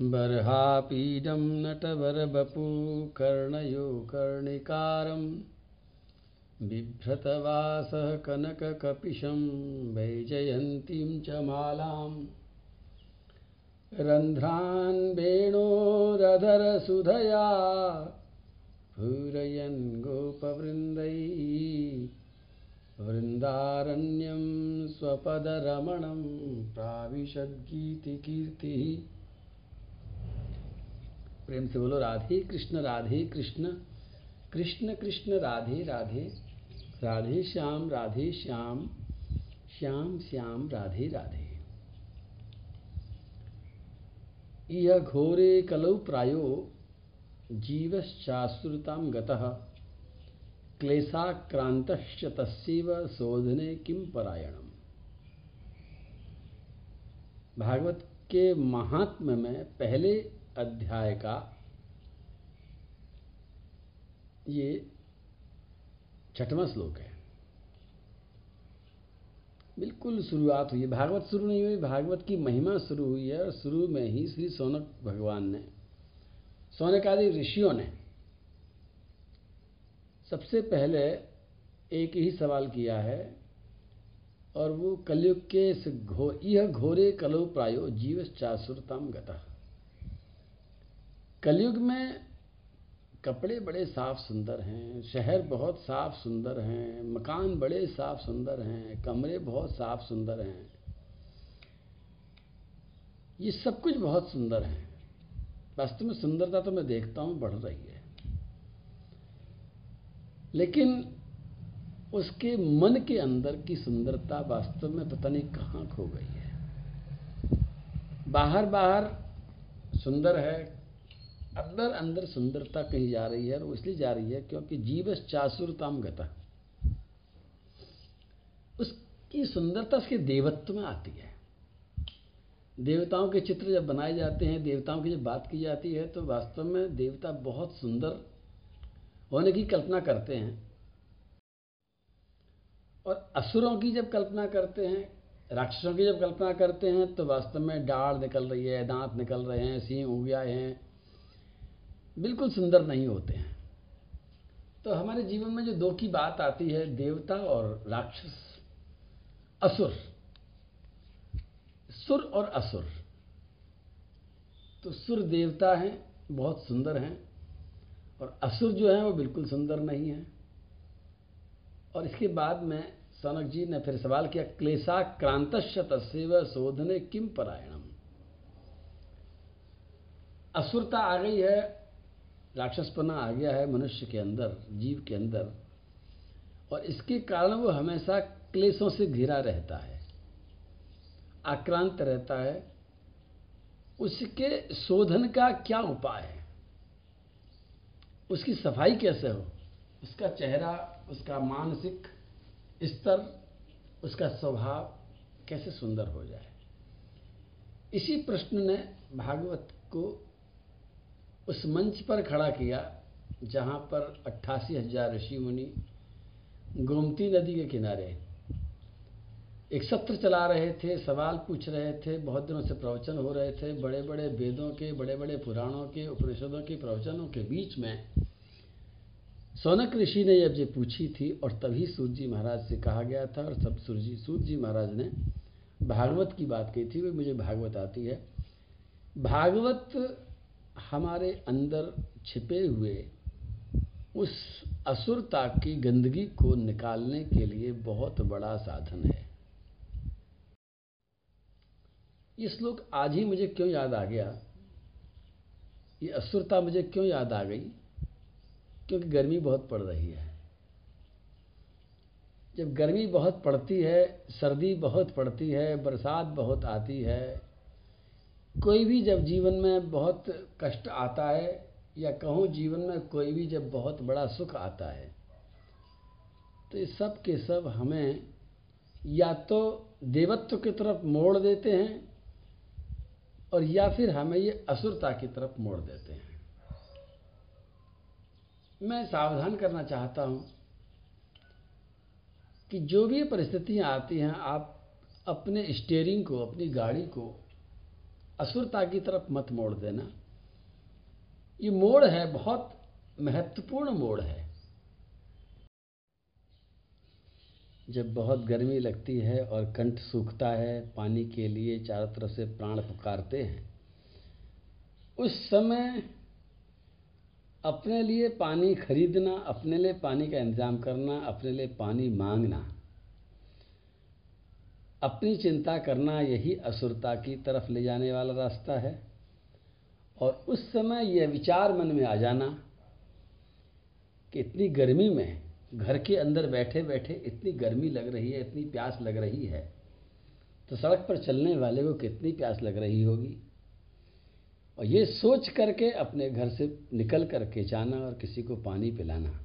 बर्हापीडं नटवरबपू कर्णयो कर्णिकारं बिभ्रतवासः कनककपिशं वैजयन्तीं च मालाम् रन्ध्रान् वेणोरधरसुधया पूरयन् गोपवृन्दैः वृन्दारण्यं स्वपदरमणं प्राविशद्गीतिकीर्तिः प्रेम से बोलो, राधे कृष्ण राधे कृष्ण। कृष्ण कृष्ण, राधे राधे। राधे श्याम राधे श्याम। श्याम श्याम, राधे राधे। इह घोरे कलौ प्रायो जीवश्चाश्रुता गतः। क्लेशाक्रान्तश्च तस्यैव शोधने भागवत के महात्म्य में पहले अध्याय का ये छठवां श्लोक है। बिल्कुल शुरुआत हुई है भागवत शुरू नहीं हुई, भागवत की महिमा शुरू हुई है और शुरू में ही श्री सोनक भगवान ने सोनक आदि ऋषियों ने सबसे पहले एक ही सवाल किया है और वो कलयुग के घो यह घोरे कलो प्रायो जीव चासुरताम गता। कलयुग में कपड़े बड़े साफ़ सुंदर हैं, शहर बहुत साफ़ सुंदर हैं, मकान बड़े साफ़ सुंदर हैं, कमरे बहुत साफ़ सुंदर हैं। ये सब कुछ बहुत सुंदर है। वास्तव में सुंदरता तो मैं देखता हूँ, बढ़ रही है। लेकिन उसके मन के अंदर की सुंदरता वास्तव में पता नहीं कहाँ खो गई है। बाहर बाहर सुंदर है अंदर अंदर सुंदरता कही जा रही है और वो इसलिए जा रही है क्योंकि जीवस चासुरताम गता। उसकी सुंदरता उसके देवत्व में आती है। देवताओं के चित्र जब बनाए जाते हैं, देवताओं की जब बात की जाती है तो वास्तव में देवता बहुत सुंदर होने की कल्पना करते हैं। और असुरों की जब कल्पना करते हैं, राक्षसों की जब कल्पना करते हैं तो वास्तव में डाढ़ निकल रही है, दांत निकल रहे हैं सींग उगियाए हैं बिल्कुल सुंदर नहीं होते हैं। तो हमारे जीवन में जो दो की बात आती है, देवता और राक्षस, असुर। सुर और असुर। तो सुर देवता हैं, बहुत सुंदर हैं, और असुर जो हैं वो बिल्कुल सुंदर नहीं हैं। और इसके बाद में सौनक जी ने फिर सवाल किया, क्लेशा क्रांत तस्व शोधने किम परायणम? असुरता आ गई है राक्षसपना आ गया है मनुष्य के अंदर, जीव के अंदर, और इसके कारण वो हमेशा क्लेशों से घिरा रहता है, आक्रांत रहता है। उसके शोधन का क्या उपाय है? उसकी सफ़ाई कैसे हो? उसका चेहरा, उसका मानसिक स्तर, उसका स्वभाव कैसे सुंदर हो जाए? इसी प्रश्न ने भागवत को उस मंच पर खड़ा किया, जहाँ पर अट्ठासी हज़ार ऋषि मुनि गोमती नदी के किनारे एक सत्र चला रहे थे, सवाल पूछ रहे थे, बहुत दिनों से प्रवचन हो रहे थे। बड़े बड़े वेदों के बड़े बड़े पुराणों के, उपनिषदों के प्रवचनों के बीच में सौनक ऋषि ने जब ये पूछी थी, और तभी सूत जी महाराज से कहा गया था, और सब सूर्य सूत जी महाराज ने भागवत की बात कही थी, वे मुझे भागवत आती है। भागवत हमारे अंदर छिपे हुए उस असुरता की गंदगी को निकालने के लिए बहुत बड़ा साधन है। ये श्लोक आज ही मुझे क्यों याद आ गया? ये असुरता मुझे क्यों याद आ गई? क्योंकि गर्मी बहुत पड़ रही है। जब गर्मी बहुत पड़ती है, सर्दी बहुत पड़ती है, बरसात बहुत आती है कोई भी जब जीवन में बहुत कष्ट आता है, या कहूँ जीवन में कोई भी जब बहुत बड़ा सुख आता है तो ये सब के सब हमें या तो देवत्व की तरफ़ मोड़ देते हैं, और या फिर हमें ये असुरता की तरफ़ मोड़ देते हैं। मैं सावधान करना चाहता हूँ कि जो भी परिस्थितियाँ आती हैं, आप अपने स्टेयरिंग को, अपनी गाड़ी को असुरता की तरफ़ मत मोड़ देना। ये मोड़ है, बहुत महत्वपूर्ण मोड़ है। जब बहुत गर्मी लगती है और कंठ सूखता है, पानी के लिए चारों तरफ़ से प्राण पुकारते हैं, उस समय अपने लिए पानी खरीदना, अपने लिए पानी का इंतज़ाम करना, अपने लिए पानी मांगना अपनी चिंता करना यही असुरता की तरफ़ ले जाने वाला रास्ता है। और उस समय यह विचार मन में आ जाना कि इतनी गर्मी में घर के अंदर बैठे बैठे इतनी गर्मी लग रही है, इतनी प्यास लग रही है तो सड़क पर चलने वाले को कितनी प्यास लग रही होगी? और ये सोच करके अपने घर से निकल करके जाना और किसी को पानी पिलाना,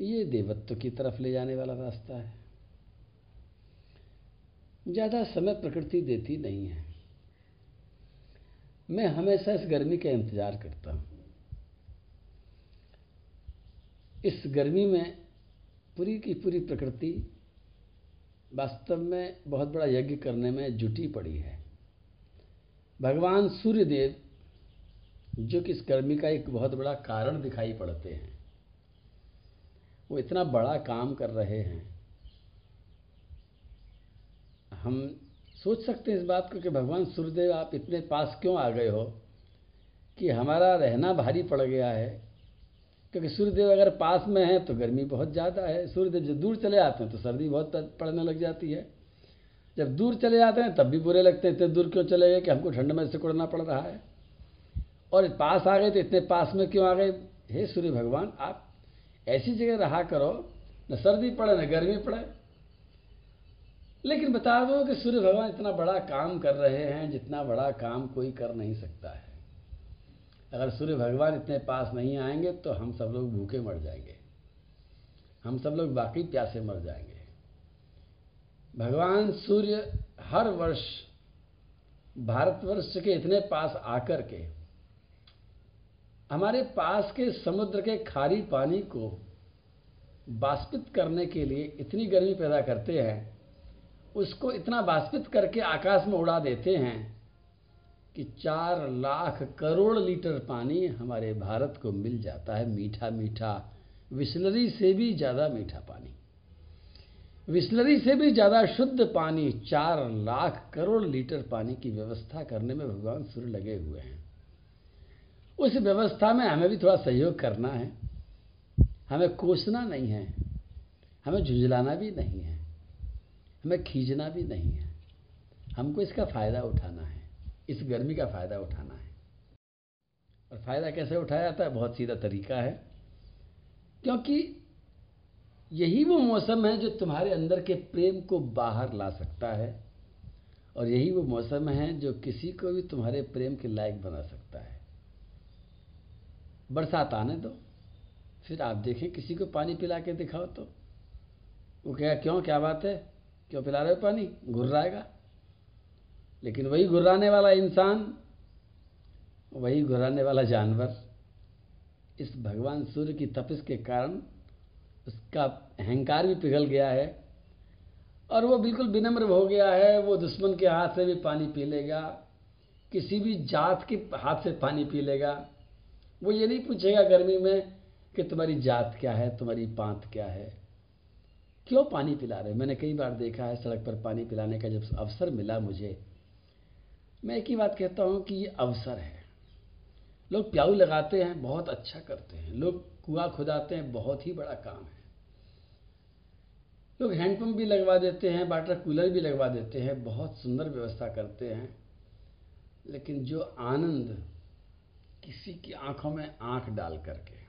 ये देवत्व की तरफ़ ले जाने वाला रास्ता है। ज़्यादा समय प्रकृति देती नहीं है। मैं हमेशा इस गर्मी का इंतज़ार करता हूँ। इस गर्मी में पूरी की पूरी प्रकृति वास्तव में बहुत बड़ा यज्ञ करने में जुटी पड़ी है। भगवान सूर्यदेव, जो कि इस गर्मी का एक बहुत बड़ा कारण दिखाई पड़ते हैं, वो इतना बड़ा काम कर रहे हैं। हम सोच सकते हैं इस बात को कि भगवान सूर्यदेव आप इतने पास क्यों आ गए हो कि हमारा रहना भारी पड़ गया है? क्योंकि सूर्यदेव अगर पास में है तो गर्मी बहुत ज़्यादा है। सूर्यदेव जब दूर चले आते हैं तो सर्दी बहुत पड़ने लग जाती है। जब दूर चले जाते हैं तब भी बुरे लगते हैं, इतने दूर क्यों चले गए कि हमको ठंड में से सिकुड़ना पड़ रहा है? और पास आ गए तो इतने पास में क्यों आ गए? हे सूर्य भगवान, आप ऐसी जगह रहा करो, न सर्दी पड़े, न गर्मी पड़े लेकिन बता दो कि सूर्य भगवान इतना बड़ा काम कर रहे हैं, जितना बड़ा काम कोई कर नहीं सकता है। अगर सूर्य भगवान इतने पास नहीं आएँगे तो हम सब लोग भूखे मर जाएँगे। हम सब लोग बाकी प्यासे मर जाएँगे। भगवान सूर्य हर वर्ष, भारतवर्ष के इतने पास आकर के, हमारे पास के समुद्र के खारी पानी को बाष्पित करने के लिए इतनी गर्मी पैदा करते हैं उसको इतना बाष्पित करके आकाश में उड़ा देते हैं कि चार लाख करोड़ लीटर पानी हमारे भारत को मिल जाता है मीठा मीठा, विस्लरी से भी ज़्यादा मीठा पानी। विस्लरी से भी ज़्यादा शुद्ध पानी, चार लाख करोड़ लीटर पानी की व्यवस्था करने में भगवान सूर्य लगे हुए हैं। उस व्यवस्था में हमें भी थोड़ा सहयोग करना है। हमें कोसना नहीं है। हमें झुंझलाना भी नहीं है। हमें खींचना भी नहीं है। हमको इसका फ़ायदा उठाना है। इस गर्मी का फ़ायदा उठाना है। और फ़ायदा कैसे उठाया जाता है? बहुत सीधा तरीका है। क्योंकि यही वो मौसम है जो तुम्हारे अंदर के प्रेम को बाहर ला सकता है। और यही वो मौसम है जो किसी को भी तुम्हारे प्रेम के लायक बना सकता है। बरसात आने दो। फिर आप देखें, किसी को पानी पिला के दिखाओ तो। वो कहेगा, क्यों? क्या बात है? क्यों पिला रहे हो पानी? घुर्राएगा। लेकिन वही घुर्राने वाला इंसान, वही घुराने वाला जानवर, इस भगवान सूर्य की तपिश के कारण उसका अहंकार भी पिघल गया है और वो बिल्कुल विनम्र हो गया है। वो दुश्मन के हाथ से भी पानी पी लेगा, किसी भी जात के हाथ से पानी पी लेगा। वो ये नहीं पूछेगा गर्मी में कि तुम्हारी जात क्या है, तुम्हारी पांत क्या है। क्यों पानी पिला रहे? मैंने कई बार देखा है सड़क पर पानी पिलाने का जब अवसर मिला मुझे, मैं एक ही बात कहता हूँ कि ये अवसर है। लोग प्याऊ लगाते हैं, बहुत अच्छा करते हैं। लोग कुआँ खुदाते हैं, बहुत ही बड़ा काम है। लोग हैंडपम्प भी लगवा देते हैं, वाटर कूलर भी लगवा देते हैं, बहुत सुंदर व्यवस्था करते हैं। लेकिन जो आनंद किसी की आँखों में आँख डाल करके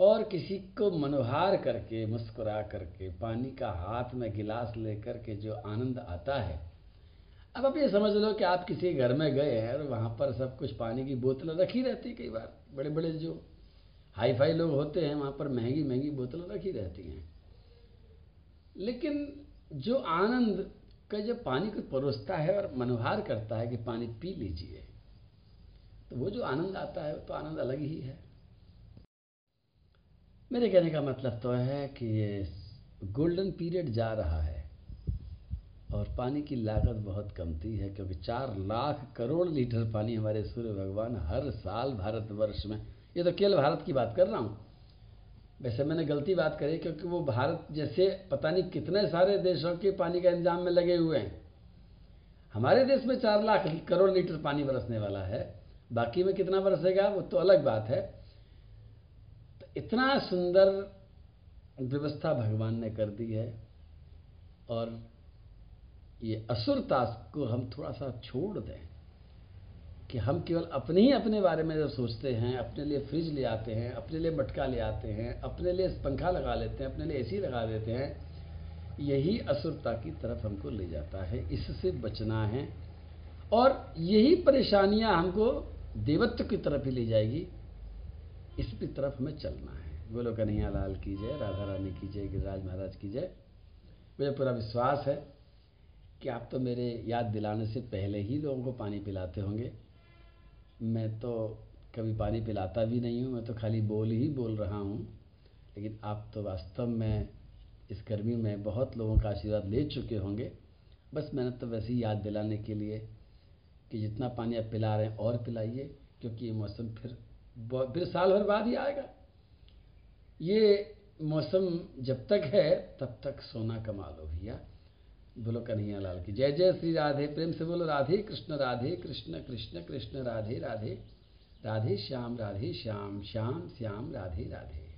और किसी को मनोहार करके, मुस्कुरा करके, पानी का हाथ में गिलास लेकर के जो आनंद आता है। अब आप ये समझ लो कि आप किसी घर में गए हैं और वहाँ पर सब कुछ पानी की बोतलें रखी रहती कई बार। बड़े बड़े जो हाई फाई लोग होते हैं, वहाँ पर महँगी महँगी बोतलें रखी रहती हैं। लेकिन जो आनंद का जब पानी को परोसता है और मनोहार करता है कि पानी पी लीजिए तो वो जो आनंद आता है, वो तो आनंद अलग ही है। मेरे कहने का मतलब तो है कि ये गोल्डन पीरियड जा रहा है और पानी की लागत बहुत कमती है, क्योंकि चार लाख करोड़ लीटर पानी हमारे सूर्य भगवान हर साल भारतवर्ष में, ये तो केवल भारत की बात कर रहा हूँ। वैसे मैंने गलती बात करी क्योंकि वो भारत जैसे पता नहीं कितने सारे देशों के पानी का इंतज़ाम में लगे हुए हैं। हमारे देश में चार लाख करोड़ लीटर पानी बरसने वाला है, बाकी में कितना बरसेगा वो तो अलग बात है। इतना सुंदर व्यवस्था भगवान ने कर दी है और ये असुरता को हम थोड़ा सा छोड़ दें कि हम केवल अपने ही अपने बारे में जब सोचते हैं, अपने लिए फ्रिज ले आते हैं, अपने लिए मटका ले आते हैं, अपने लिए पंखा लगा लेते हैं, अपने लिए एसी लगा देते हैं, यही असुरता की तरफ़ हमको ले जाता है, इससे बचना है। और यही परेशानियाँ हमको देवत्व की तरफ़ ही ले जाएगी। इसकी तरफ़ हमें चलना है। बोलो कन्हैया लाल की जय राधा रानी की जय गिरिराज महाराज की जय मुझे पूरा विश्वास है कि आप तो मेरे याद दिलाने से पहले ही लोगों को पानी पिलाते होंगे। मैं तो कभी पानी पिलाता भी नहीं हूँ, मैं तो खाली बोल ही बोल रहा हूँ। लेकिन आप तो वास्तव में इस गर्मी में बहुत लोगों का आशीर्वाद ले चुके होंगे। बस मैंने तो वैसे ही याद दिलाने के लिए कि जितना पानी आप पिला रहे हैं, और पिलाइए, क्योंकि ये मौसम फिर फिर साल भर बाद ही आएगा। ये मौसम जब तक है, तब तक सोना कमा लो भैया। बोलो कन्हैया लाल की। जय जय श्री राधे। प्रेम से बोलो, राधे कृष्ण राधे कृष्ण कृष्ण कृष्ण, राधे राधे। राधे श्याम राधे श्याम श्याम श्याम, राधे राधे।